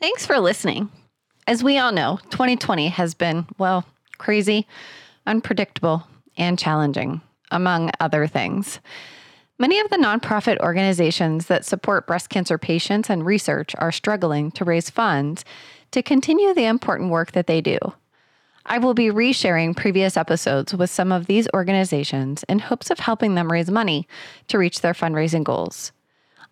Thanks for listening. As we all know, 2020 has been, well, crazy, unpredictable, and challenging, among other things. Many of the nonprofit organizations that support breast cancer patients and research are struggling to raise funds to continue the important work that they do. I will be resharing previous episodes with some of these organizations in hopes of helping them raise money to reach their fundraising goals.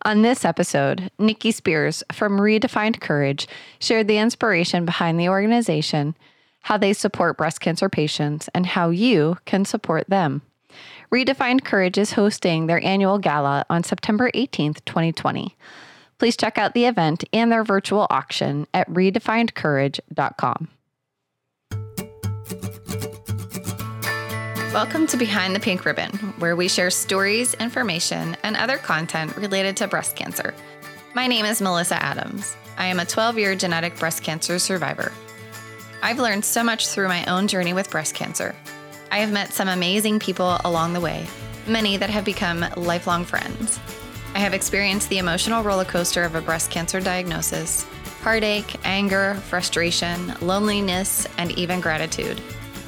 On this episode, Nikki Spears from Redefined Courage shared the inspiration behind the organization, how they support breast cancer patients, and how you can support them. Redefined Courage is hosting their annual gala on September 18th, 2020. Please check out the event and their virtual auction at redefinedcourage.com. Welcome to Behind the Pink Ribbon, where we share stories, information, and other content related to breast cancer. My name is Melissa Adams. I am a 12 year genetic breast cancer survivor. I've learned so much through my own journey with breast cancer. I have met some amazing people along the way, many that have become lifelong friends. I have experienced the emotional roller coaster of a breast cancer diagnosis heartache, anger, frustration, loneliness, and even gratitude.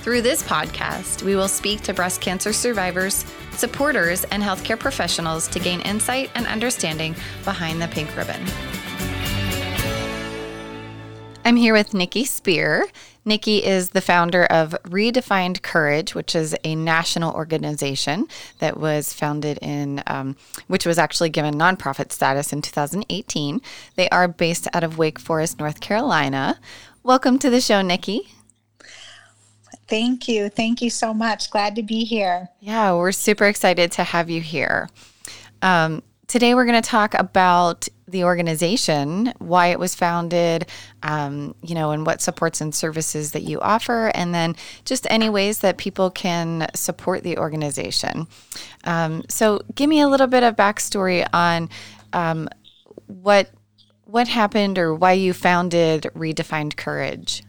Through this podcast, we will speak to breast cancer survivors, supporters, and healthcare professionals to gain insight and understanding behind the pink ribbon. I'm here with Nikki Spear. Nikki is the founder of Redefined Courage, which is a national organization that was founded in, um, which was actually given nonprofit status in 2018. They are based out of Wake Forest, North Carolina. Welcome to the show, Nikki. Thank you. Thank you so much. Glad to be here. Yeah, we're super excited to have you here. Um, today, we're going to talk about the organization, why it was founded, um, you know, and what supports and services that you offer, and then just any ways that people can support the organization. Um, so, give me a little bit of backstory on um, what what happened or why you founded Redefined Courage.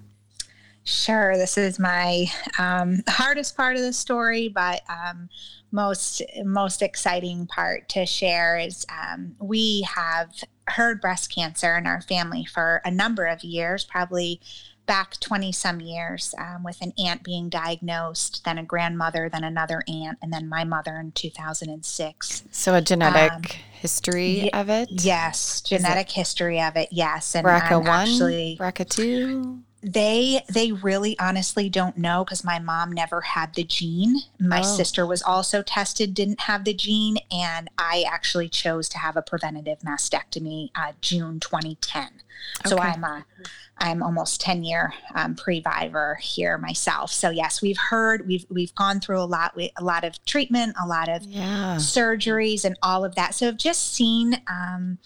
Sure. This is my um, hardest part of the story, but um, most most exciting part to share is um, we have heard breast cancer in our family for a number of years, probably back 20 some years um, with an aunt being diagnosed, then a grandmother, then another aunt, and then my mother in 2006. So a genetic um, history y- of it? Yes, genetic history of it, yes. And BRCA1, actually, BRCA2? They they really honestly don't know because my mom never had the gene my oh. sister was also tested didn't have the gene and i actually chose to have a preventative mastectomy uh, june 2010 okay. so i'm a i'm almost 10 year um, pre-vivor here myself so yes we've heard we've we've gone through a lot a lot of treatment a lot of yeah. surgeries and all of that so i've just seen um,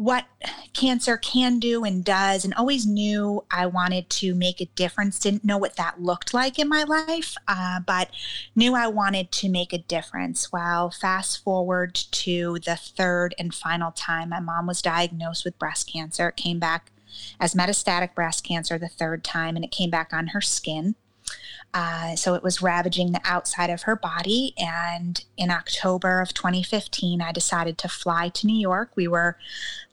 what cancer can do and does, and always knew I wanted to make a difference. Didn't know what that looked like in my life, uh, but knew I wanted to make a difference. Well, fast forward to the third and final time my mom was diagnosed with breast cancer. It came back as metastatic breast cancer the third time, and it came back on her skin. Uh, so it was ravaging the outside of her body. And in October of 2015, I decided to fly to New York. We were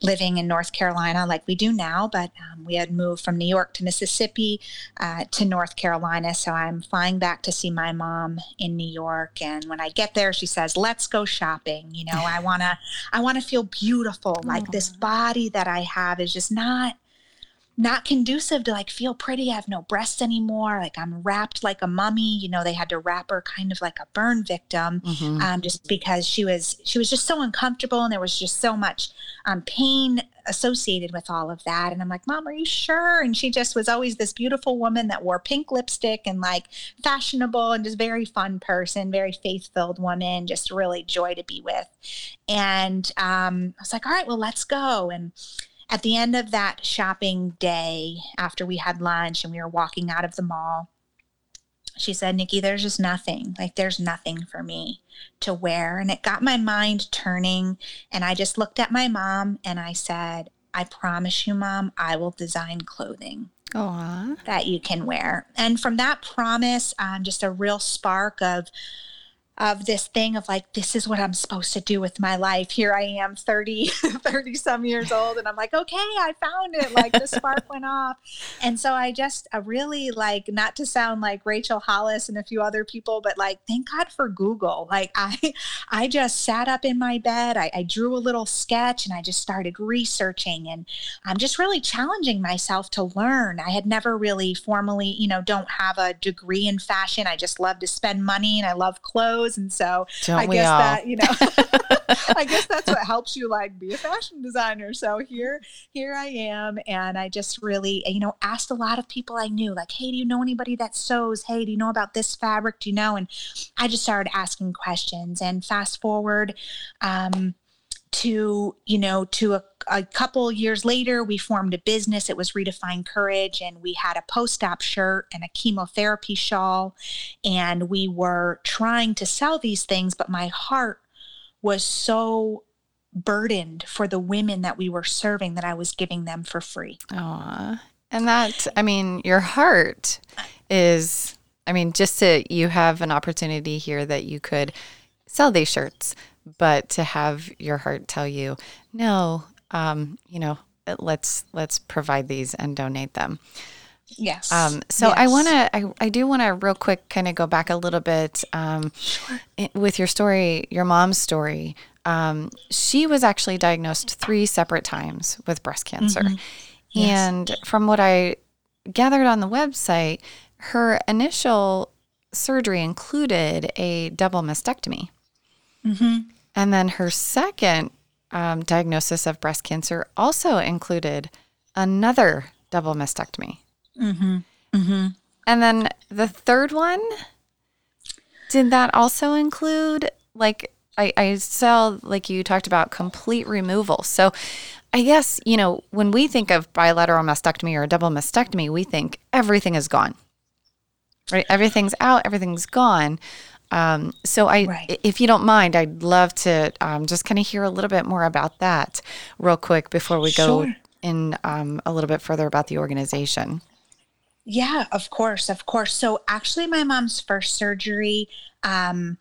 living in North Carolina like we do now, but um, we had moved from New York to Mississippi uh, to North Carolina. So I'm flying back to see my mom in New York. And when I get there, she says, "Let's go shopping." You know, I wanna, I wanna feel beautiful. Like this body that I have is just not not conducive to like feel pretty. I have no breasts anymore. Like I'm wrapped like a mummy. You know, they had to wrap her kind of like a burn victim, mm-hmm. um, just because she was she was just so uncomfortable, and there was just so much um, pain associated with all of that. And I'm like, Mom, are you sure? And she just was always this beautiful woman that wore pink lipstick and like fashionable and just very fun person, very faith filled woman, just really joy to be with. And um, I was like, all right, well, let's go. And at the end of that shopping day, after we had lunch and we were walking out of the mall, she said, Nikki, there's just nothing. Like, there's nothing for me to wear. And it got my mind turning. And I just looked at my mom and I said, I promise you, mom, I will design clothing Aww. that you can wear. And from that promise, um, just a real spark of, of this thing of like this is what i'm supposed to do with my life. Here i am 30 30 some years old and i'm like okay i found it. Like the spark went off. And so i just I really like not to sound like rachel hollis and a few other people but like thank god for google. Like i i just sat up in my bed. I, I drew a little sketch and i just started researching and i'm just really challenging myself to learn. I had never really formally you know don't have a degree in fashion. I just love to spend money and i love clothes and so Don't I guess all? that, you know, I guess that's what helps you like be a fashion designer. So here, here I am. And I just really, you know, asked a lot of people I knew, like, hey, do you know anybody that sews? Hey, do you know about this fabric? Do you know? And I just started asking questions. And fast forward, um, to you know to a, a couple years later we formed a business it was redefine courage and we had a post-op shirt and a chemotherapy shawl and we were trying to sell these things but my heart was so burdened for the women that we were serving that I was giving them for free. Aww. And that, I mean, your heart is, I mean, just to, you have an opportunity here that you could sell these shirts, but to have your heart tell you, no, um, you know, let's, let's provide these and donate them. Yes. Um, so yes. I want to, I, I do want to real quick kind of go back a little bit um, sure. with your story, your mom's story. Um, she was actually diagnosed three separate times with breast cancer. Mm-hmm. Yes. And from what I gathered on the website, her initial surgery included a double mastectomy. Mm-hmm. And then her second um, diagnosis of breast cancer also included another double mastectomy. Mm-hmm. Mm-hmm. And then the third one, did that also include like I, I saw like you talked about complete removal. So I guess, you know, when we think of bilateral mastectomy or a double mastectomy, we think everything is gone. Right? Everything's out, everything's gone. Um, so I, right. if you don't mind, I'd love to um, just kind of hear a little bit more about that real quick before we go sure. in um, a little bit further about the organization. Yeah, of course, of course. So actually, my mom's first surgery, um,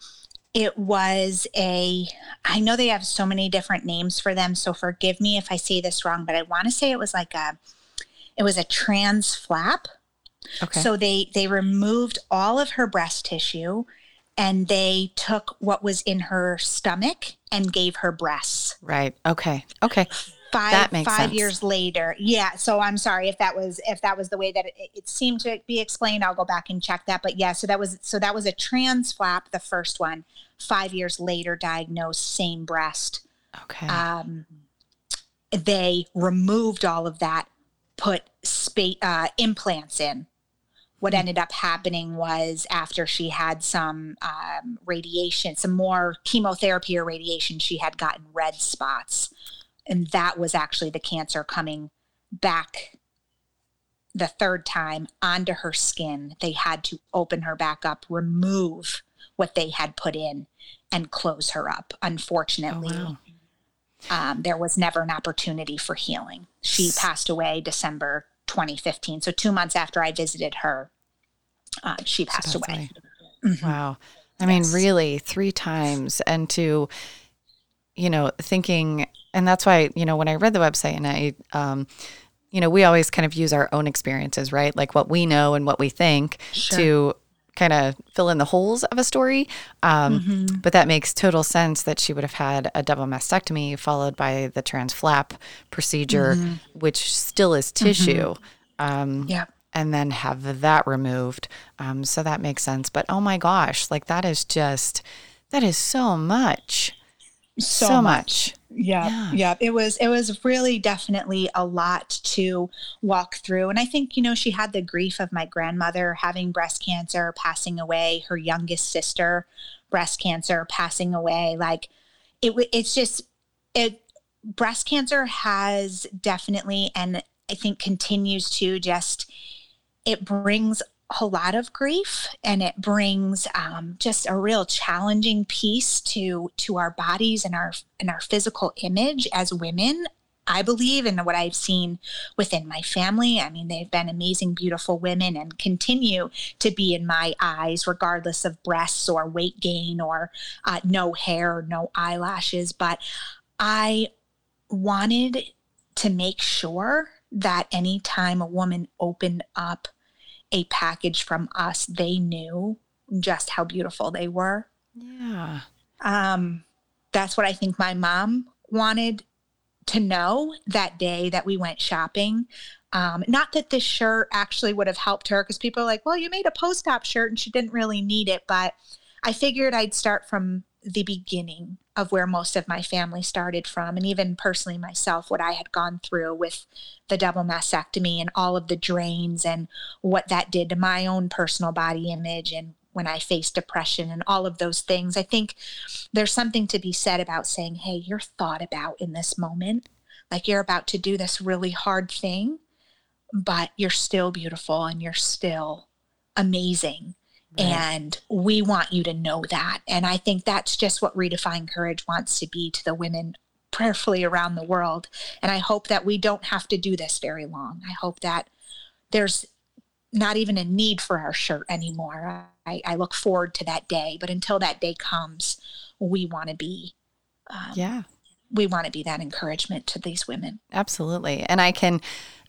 it was a. I know they have so many different names for them, so forgive me if I say this wrong, but I want to say it was like a, it was a TRAM flap. Okay. So they they removed all of her breast tissue, and they took what was in her stomach and gave her breasts. Right. Okay. Okay five five sense. years later yeah so i'm sorry if that was if that was the way that it, it, seemed to be explained i'll go back and check that but yeah so that was so that was a TRAM flap the first one five years later diagnosed same breast okay um they removed all of that put spa- uh, implants in what ended up happening was after she had some um, radiation some more chemotherapy or radiation she had gotten red spots and that was actually the cancer coming back the third time onto her skin. They had to open her back up, remove what they had put in, and close her up. Unfortunately, oh, wow. um, there was never an opportunity for healing. She passed away December 2015. So, two months after I visited her, uh, she passed away. away. Mm-hmm. Wow. I mean, really, three times. And to, you know, thinking and that's why you know when I read the website and I, um, you know, we always kind of use our own experiences, right? Like what we know and what we think sure. to kind of fill in the holes of a story. Um, mm-hmm. But that makes total sense that she would have had a double mastectomy followed by the TRAM flap procedure, mm-hmm. which still is tissue. Mm-hmm. Um, yeah. And then have that removed. Um, so that makes sense. But oh my gosh, like that is just, that is so much. So, so much. much. Yeah, yeah, yeah. It was it was really definitely a lot to walk through. And I think, you know, she had the grief of my grandmother having breast cancer, passing away, her youngest sister, breast cancer, passing away. Like it it's just it breast cancer has definitely and I think continues to just it brings a lot of grief and it brings um, just a real challenging piece to to our bodies and our and our physical image as women I believe and what I've seen within my family. I mean, they've been amazing, beautiful women and continue to be in my eyes, regardless of breasts or weight gain or uh, no hair, no eyelashes. But I wanted to make sure that anytime a woman opened up a package from us, they knew just how beautiful they were. Yeah. Um, that's what I think my mom wanted to know that day that we went shopping. Um, not that this shirt actually would have helped her because people are like, well, you made a post op shirt and she didn't really need it. But I figured I'd start from the beginning of where most of my family started from. And even personally, myself, what I had gone through with the double mastectomy and all of the drains and what that did to my own personal body image and when I faced depression and all of those things. I think there's something to be said about saying, hey, you're thought about in this moment. Like you're about to do this really hard thing, but you're still beautiful and you're still amazing. Right. And we want you to know that. And I think that's just what Redefine Courage wants to be to the women prayerfully around the world. And I hope that we don't have to do this very long. I hope that there's not even a need for our shirt anymore. I, I look forward to that day, but until that day comes, we want to be, um, yeah, we want to be that encouragement to these women. Absolutely, and I can,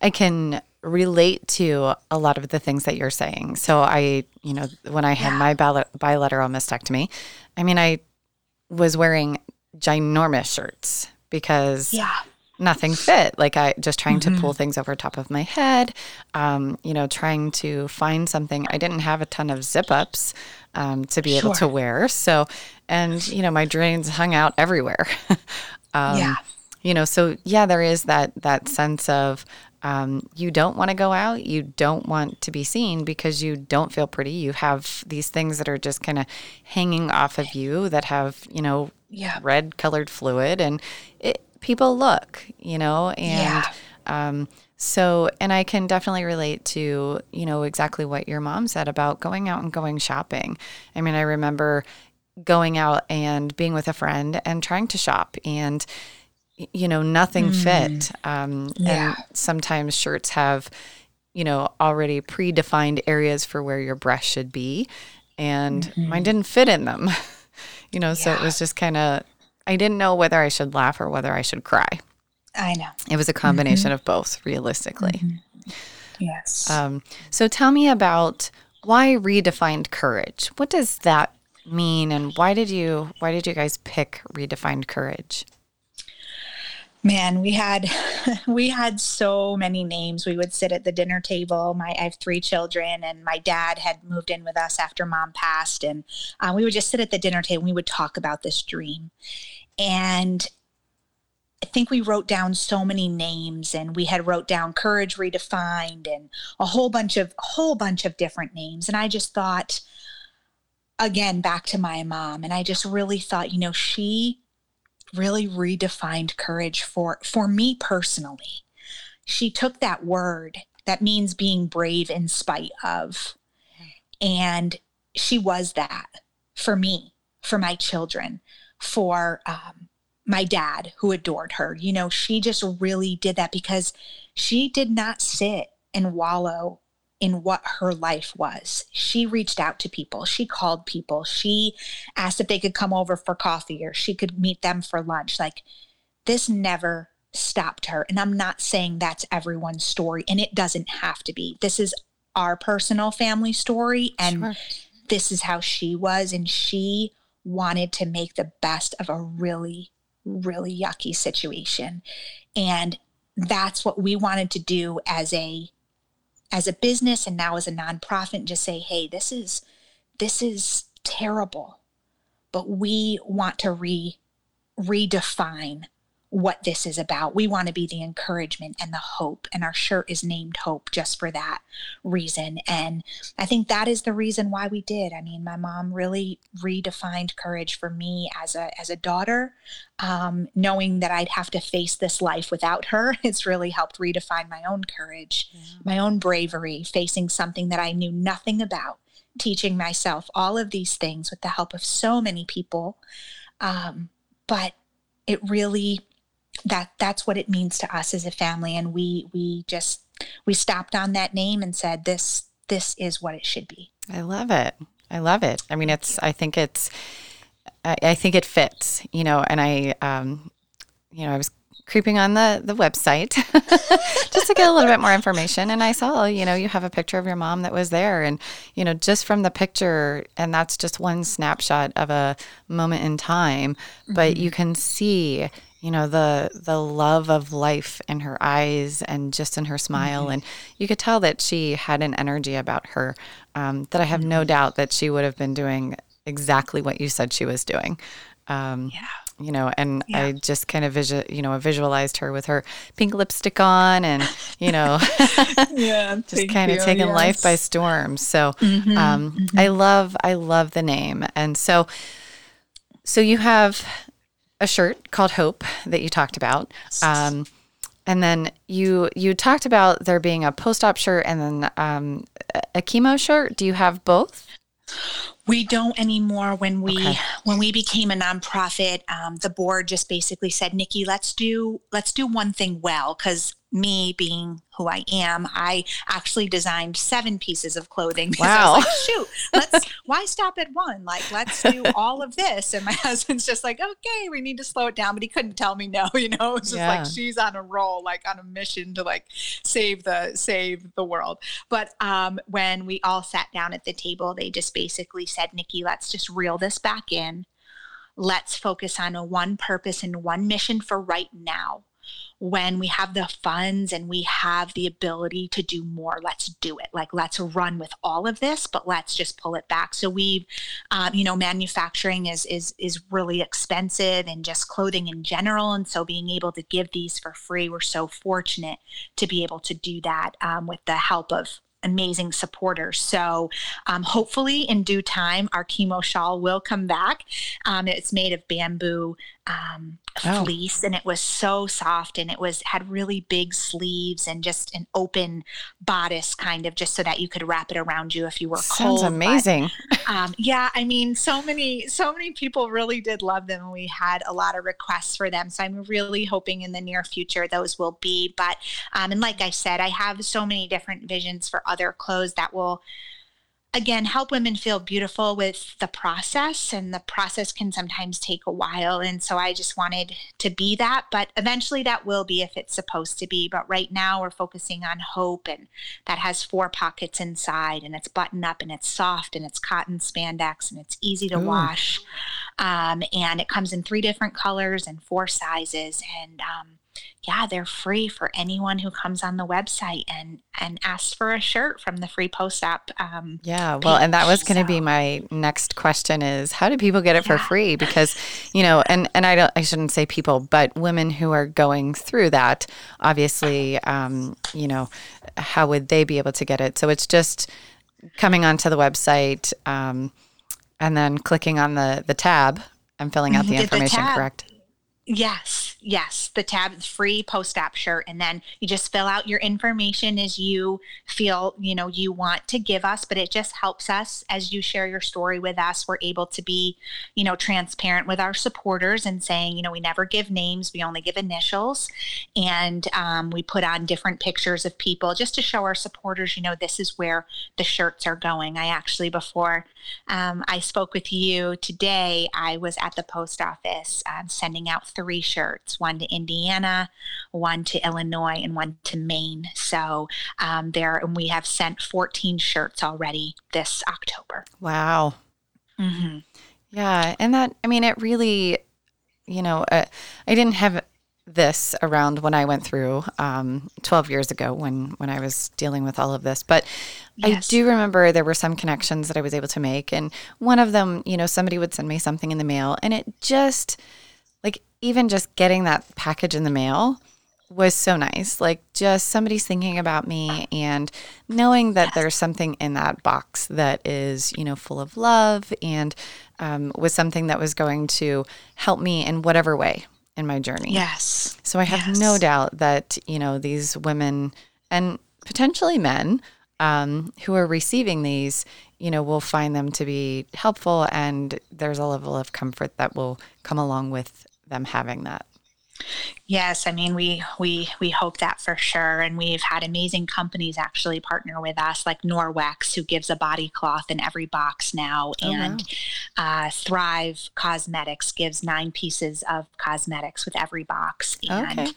I can relate to a lot of the things that you're saying. So I, you know, when I had yeah. my bilateral mastectomy, I mean, I was wearing ginormous shirts because yeah nothing fit. Like I just trying mm-hmm. to pull mm-hmm. things over top of my head, um, you know, trying to find something. I didn't have a ton of zip ups um, to be sure. able to wear. So, and, you know, my drains hung out everywhere. um, yeah. You know, so yeah, there is that, that sense of, um, you don't want to go out. You don't want to be seen because you don't feel pretty. You have these things that are just kind of hanging off of you that have, you know, yeah. red colored fluid. And it, people look, you know, and yeah. um, so, and I can definitely relate to, you know, exactly what your mom said about going out and going shopping. I mean, I remember going out and being with a friend and trying to shop and, you know, nothing mm. fit. Um, yeah. And sometimes shirts have, you know, already predefined areas for where your breast should be. And mm-hmm. mine didn't fit in them, you know, so yeah. it was just kind of I didn't know whether I should laugh or whether I should cry. I know. It was a combination mm-hmm. of both, realistically. Mm-hmm. Yes. Um, so tell me about why redefined courage. What does that mean, and why did you why did you guys pick redefined courage? Man, we had we had so many names. We would sit at the dinner table. My I have three children, and my dad had moved in with us after mom passed, and uh, we would just sit at the dinner table. and We would talk about this dream, and I think we wrote down so many names and we had wrote down courage redefined and a whole bunch of a whole bunch of different names and I just thought again back to my mom and I just really thought you know she really redefined courage for for me personally she took that word that means being brave in spite of and she was that for me for my children for um, my dad who adored her. You know, she just really did that because she did not sit and wallow in what her life was. She reached out to people, she called people, she asked if they could come over for coffee or she could meet them for lunch. Like this never stopped her. And I'm not saying that's everyone's story, and it doesn't have to be. This is our personal family story, and sure. this is how she was. And she wanted to make the best of a really, really yucky situation. And that's what we wanted to do as a as a business and now as a nonprofit and just say, hey, this is this is terrible. But we want to re redefine what this is about. We want to be the encouragement and the hope, and our shirt is named Hope just for that reason. And I think that is the reason why we did. I mean, my mom really redefined courage for me as a as a daughter. Um, knowing that I'd have to face this life without her, it's really helped redefine my own courage, yeah. my own bravery, facing something that I knew nothing about, teaching myself all of these things with the help of so many people. Um, but it really that that's what it means to us as a family. And we we just we stopped on that name and said this this is what it should be. I love it. I love it. I mean it's i think it's i, I think it fits you know and i um you know i was creeping on the the website just to get a little bit more information. And I saw you know you have a picture of your mom that was there. And you know just from the picture and that's just one snapshot of a moment in time mm-hmm. but you can see you know the the love of life in her eyes and just in her smile mm-hmm. and you could tell that she had an energy about her um, that i have mm-hmm. no doubt that she would have been doing exactly what you said she was doing um, yeah you know, and yeah. I just kind of visual, you know, visualized her with her pink lipstick on and, you know, yeah, just kind of taking yes. life by storm. So, mm-hmm, um, mm-hmm. I love, I love the name. And so, so you have a shirt called Hope that you talked about. Um, and then you you talked about there being a post-op shirt and then um, a chemo shirt. Do you have both? We don't anymore. When we okay. when we became a nonprofit, um, the board just basically said, "Nikki, let's do let's do one thing well." Because me being who I am, I actually designed seven pieces of clothing. Wow! Like, Shoot, let's why stop at one? Like, let's do all of this. And my husband's just like, "Okay, we need to slow it down," but he couldn't tell me no. You know, it's just yeah. like she's on a roll, like on a mission to like save the save the world. But um, when we all sat down at the table, they just basically said, "Nikki, let's just reel this back in." Let's focus on a one purpose and one mission for right now. When we have the funds and we have the ability to do more let's do it. Like let's run with all of this but let's just pull it back. So we've um, you know manufacturing is is is really expensive and just clothing in general. And so being able to give these for free we're so fortunate to be able to do that um, with the help of amazing supporters. So um, hopefully, in due time, our chemo shawl will come back. Um, it's made of bamboo um, oh. fleece, and it was so soft, and it was had really big sleeves and just an open bodice, kind of, just so that you could wrap it around you if you were Sounds cold. Sounds amazing. But, um, yeah, I mean, so many, so many people really did love them, and we had a lot of requests for them. So I'm really hoping in the near future those will be. But um, and like I said, I have so many different visions for other clothes that will again help women feel beautiful with the process and the process can sometimes take a while and so i just wanted to be that but eventually that will be if it's supposed to be but right now we're focusing on hope and that has four pockets inside and it's buttoned up and it's soft and it's cotton spandex and it's easy to Ooh. wash um, and it comes in three different colors and four sizes and um, yeah, they're free for anyone who comes on the website and and asks for a shirt from the free post op. Um, yeah, well, page. and that was going to so, be my next question: is how do people get it yeah. for free? Because you know, and and I don't, I shouldn't say people, but women who are going through that, obviously, um, you know, how would they be able to get it? So it's just coming onto the website um, and then clicking on the the tab and filling out the information. The correct? Yes, yes. The tab free post op shirt. And then you just fill out your information as you feel, you know, you want to give us, but it just helps us as you share your story with us. We're able to be, you know, transparent with our supporters and saying, you know, we never give names, we only give initials. And um, we put on different pictures of people just to show our supporters, you know, this is where the shirts are going. I actually, before um, I spoke with you today, I was at the post office um, sending out three shirts one to Indiana, one to Illinois, and one to Maine. So um, there, and we have sent 14 shirts already this October. Wow. Mm-hmm. Yeah. And that, I mean, it really, you know, uh, I didn't have this around when I went through um, 12 years ago when when I was dealing with all of this. But yes. I do remember there were some connections that I was able to make, and one of them, you know, somebody would send me something in the mail, and it just even just getting that package in the mail was so nice. Like just somebody's thinking about me and knowing that there's something in that box that is, you know, full of love and um, was something that was going to help me in whatever way in my journey. Yes. So I have yes. no doubt that, you know, these women and potentially men um, who are receiving these, you know, will find them to be helpful and there's a level of comfort that will come along with them having that. Yes, I mean we we we hope that for sure, and we've had amazing companies actually partner with us, like Norwex, who gives a body cloth in every box now, oh, and wow. uh, Thrive Cosmetics gives nine pieces of cosmetics with every box, and okay.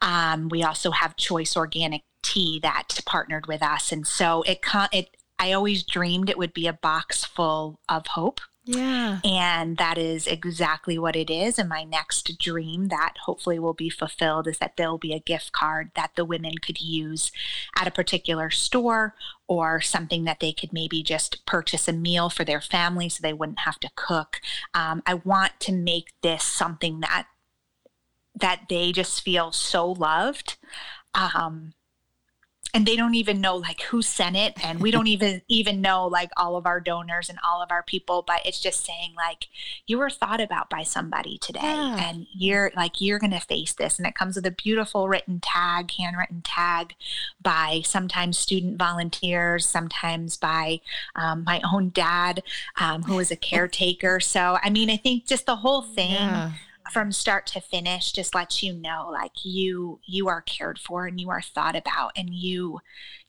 um, we also have Choice Organic Tea that partnered with us, and so it con- it. I always dreamed it would be a box full of hope yeah. And that is exactly what it is. And my next dream that hopefully will be fulfilled is that there'll be a gift card that the women could use at a particular store or something that they could maybe just purchase a meal for their family so they wouldn't have to cook. Um, I want to make this something that that they just feel so loved. Um, and they don't even know like who sent it and we don't even even know like all of our donors and all of our people but it's just saying like you were thought about by somebody today yeah. and you're like you're going to face this. And it comes with a beautiful written tag handwritten tag by sometimes student volunteers sometimes by um, my own dad um, who was a caretaker. So i mean i think just the whole thing yeah from start to finish just lets you know like you you are cared for and you are thought about and you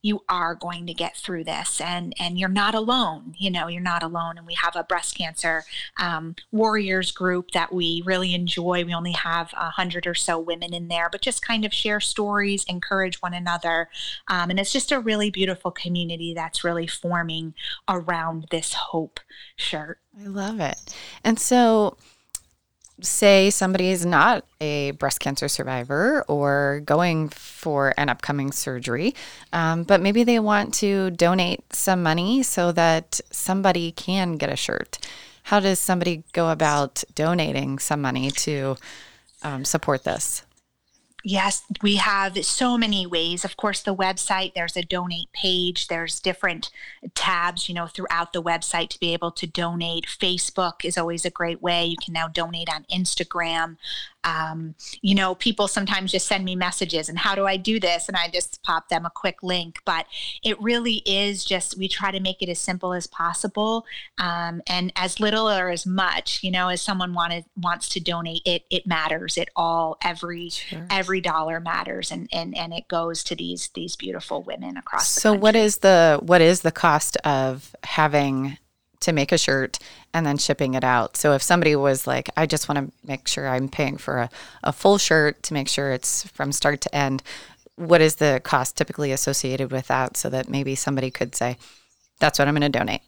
you are going to get through this and and you're not alone you know you're not alone. And we have a breast cancer um, warriors group that we really enjoy. We only have a hundred or so women in there but just kind of share stories encourage one another. Um, and it's just a really beautiful community that's really forming around this hope shirt. I love it. And so say somebody is not a breast cancer survivor or going for an upcoming surgery, um, but maybe they want to donate some money so that somebody can get a shirt. How does somebody go about donating some money to um, support this? Yes, we have so many ways. Of course, the website, there's a donate page, there's different tabs, you know, throughout the website to be able to donate. Facebook is always a great way. You can now donate on Instagram um, you know, people sometimes just send me messages and how do I do this? And I just pop them a quick link. But it really is just, we try to make it as simple as possible um, and as little or as much, you know, as someone wanted, wants to donate, it, it matters. It all, every, sure. every dollar matters. And, and, and it goes to these, these beautiful women across so what is the, what is the cost of having to make a shirt and then shipping it out. So if somebody was like, I just want to make sure I'm paying for a, a full shirt to make sure it's from start to end, what is the cost typically associated with that so that maybe somebody could say, that's what I'm going to donate?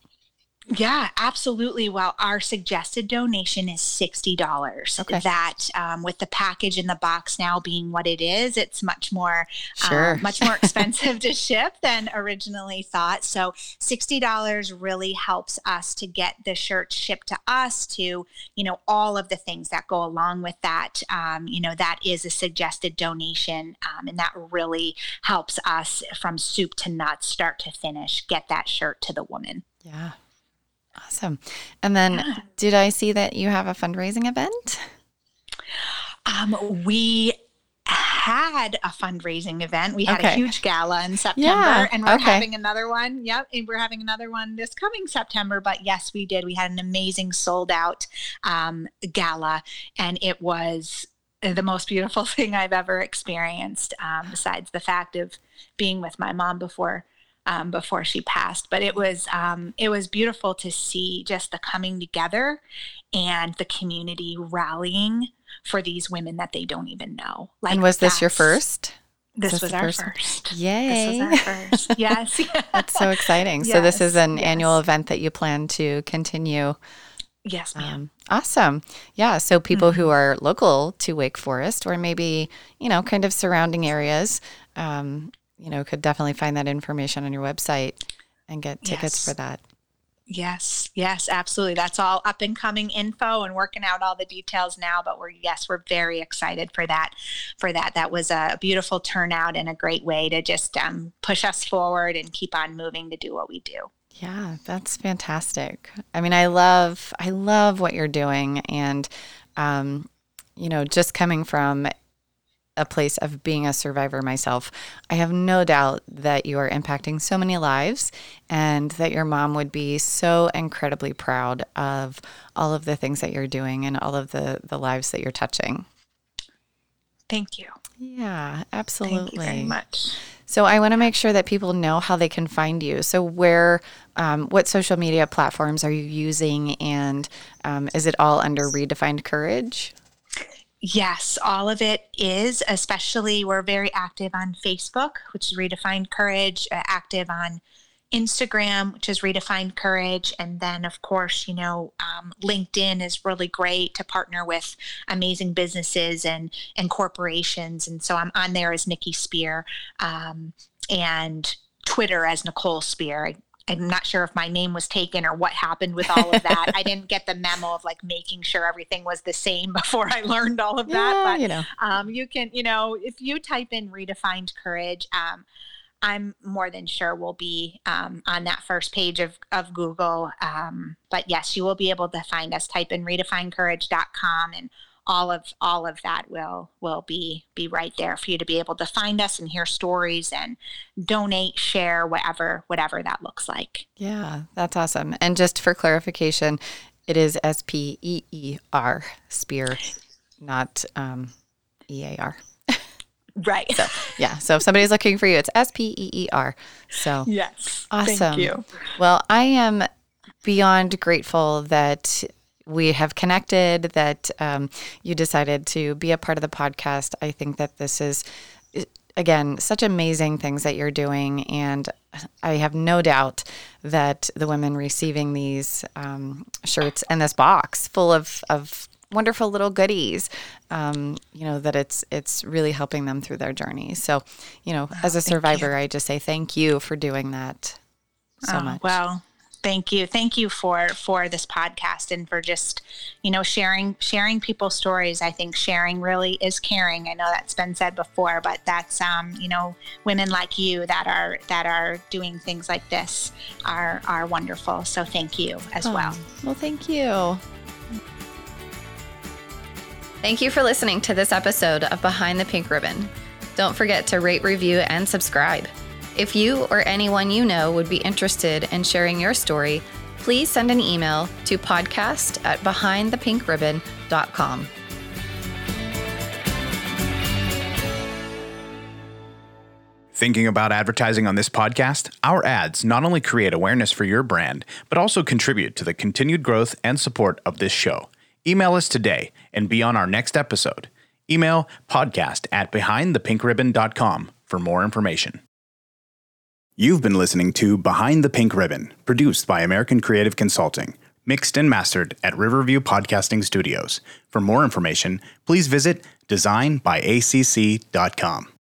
Yeah, absolutely. Well, our suggested donation is sixty dollars. Okay. That um, with the package in the box now being what it is, it's much more uh, sure. much more expensive to ship than originally thought. So sixty dollars really helps us to get the shirt shipped to us. To you know all of the things that go along with that. Um, you know that is a suggested donation, um, and that really helps us from soup to nuts, start to finish, get that shirt to the woman. Yeah. Awesome. And then yeah. did I see that you have a fundraising event? Um, we had a fundraising event. We had okay. a huge gala in September yeah. and we're okay. having another one. Yep. And we're having another one this coming September. But yes, we did. We had an amazing sold out um, gala and it was the most beautiful thing I've ever experienced, um, besides the fact of being with my mom before um, before she passed. But it was um, it was beautiful to see just the coming together and the community rallying for these women that they don't even know. Like, and was this your first? This was, was our first. first. Yay! This was our first. yes, that's so exciting. Yes. So this is an yes. annual event that you plan to continue. Yes, ma'am. Um, awesome. Yeah. So people mm-hmm. who are local to Wake Forest, or maybe you know, kind of surrounding areas, um, you know, could definitely find that information on your website and get tickets yes. for that. Yes, yes, absolutely. That's all up and coming info and working out all the details now. But we're yes, we're very excited for that. For that, that was a beautiful turnout and a great way to just um, push us forward and keep on moving to do what we do. Yeah, that's fantastic. I mean, I love I love what you're doing, and um, you know, just coming from a place of being a survivor myself, I have no doubt that you are impacting so many lives and that your mom would be so incredibly proud of all of the things that you're doing and all of the, the lives that you're touching. Thank you. Yeah, absolutely. Thank you very much. So I want to make sure that people know how they can find you. So where, um, what social media platforms are you using, and um, is it all under Redefined Courage? Yes, all of it is. Especially, we're very active on Facebook, which is Redefined Courage. Uh, active on Instagram, which is Redefined Courage. And then, of course, you know, um, LinkedIn is really great to partner with amazing businesses and, and corporations. And so I'm on there as Nikki Spear um, and Twitter as Nicole Spear. I, I'm not sure if my name was taken or what happened with all of that. I didn't get the memo of like making sure everything was the same before I learned all of that. Yeah, but you know, um, you can, you know, if you type in redefined courage, um, I'm more than sure we'll be um, on that first page of, of Google. Um, but yes, you will be able to find us. Type in redefinecourage.com and all of all of that will will be be right there for you to be able to find us and hear stories and donate, share, whatever whatever that looks like. Yeah, that's awesome. And just for clarification, it is S P E E R spear, not um, E A R. Right. So, yeah. So if somebody's looking for you, it's S P E E R. So, yes. Awesome. Thank you. Well, I am beyond grateful that we have connected, that um, you decided to be a part of the podcast. I think that this is, again, such amazing things that you're doing. And I have no doubt that the women receiving these um, shirts and this box full of, of wonderful little goodies. Um, you know that it's it's really helping them through their journey. So, you know, oh, as a survivor, I just say thank you for doing that so oh, much. Well, thank you, thank you for for this podcast and for just you know sharing sharing people's stories. I think sharing really is caring. I know that's been said before, but that's um, you know women like you that are that are doing things like this are are wonderful. So thank you as oh, well. Well, thank you. Thank you for listening to this episode of Behind the Pink Ribbon. Don't forget to rate, review, and subscribe. If you or anyone you know would be interested in sharing your story, please send an email to podcast at behindthepink.ribbon.com. Thinking about advertising on this podcast? Our ads not only create awareness for your brand, but also contribute to the continued growth and support of this show. Email us today and be on our next episode. Email podcast at behindthepink.ribbon.com for more information. You've been listening to Behind the Pink Ribbon, produced by American Creative Consulting, mixed and mastered at Riverview Podcasting Studios. For more information, please visit designbyacc.com.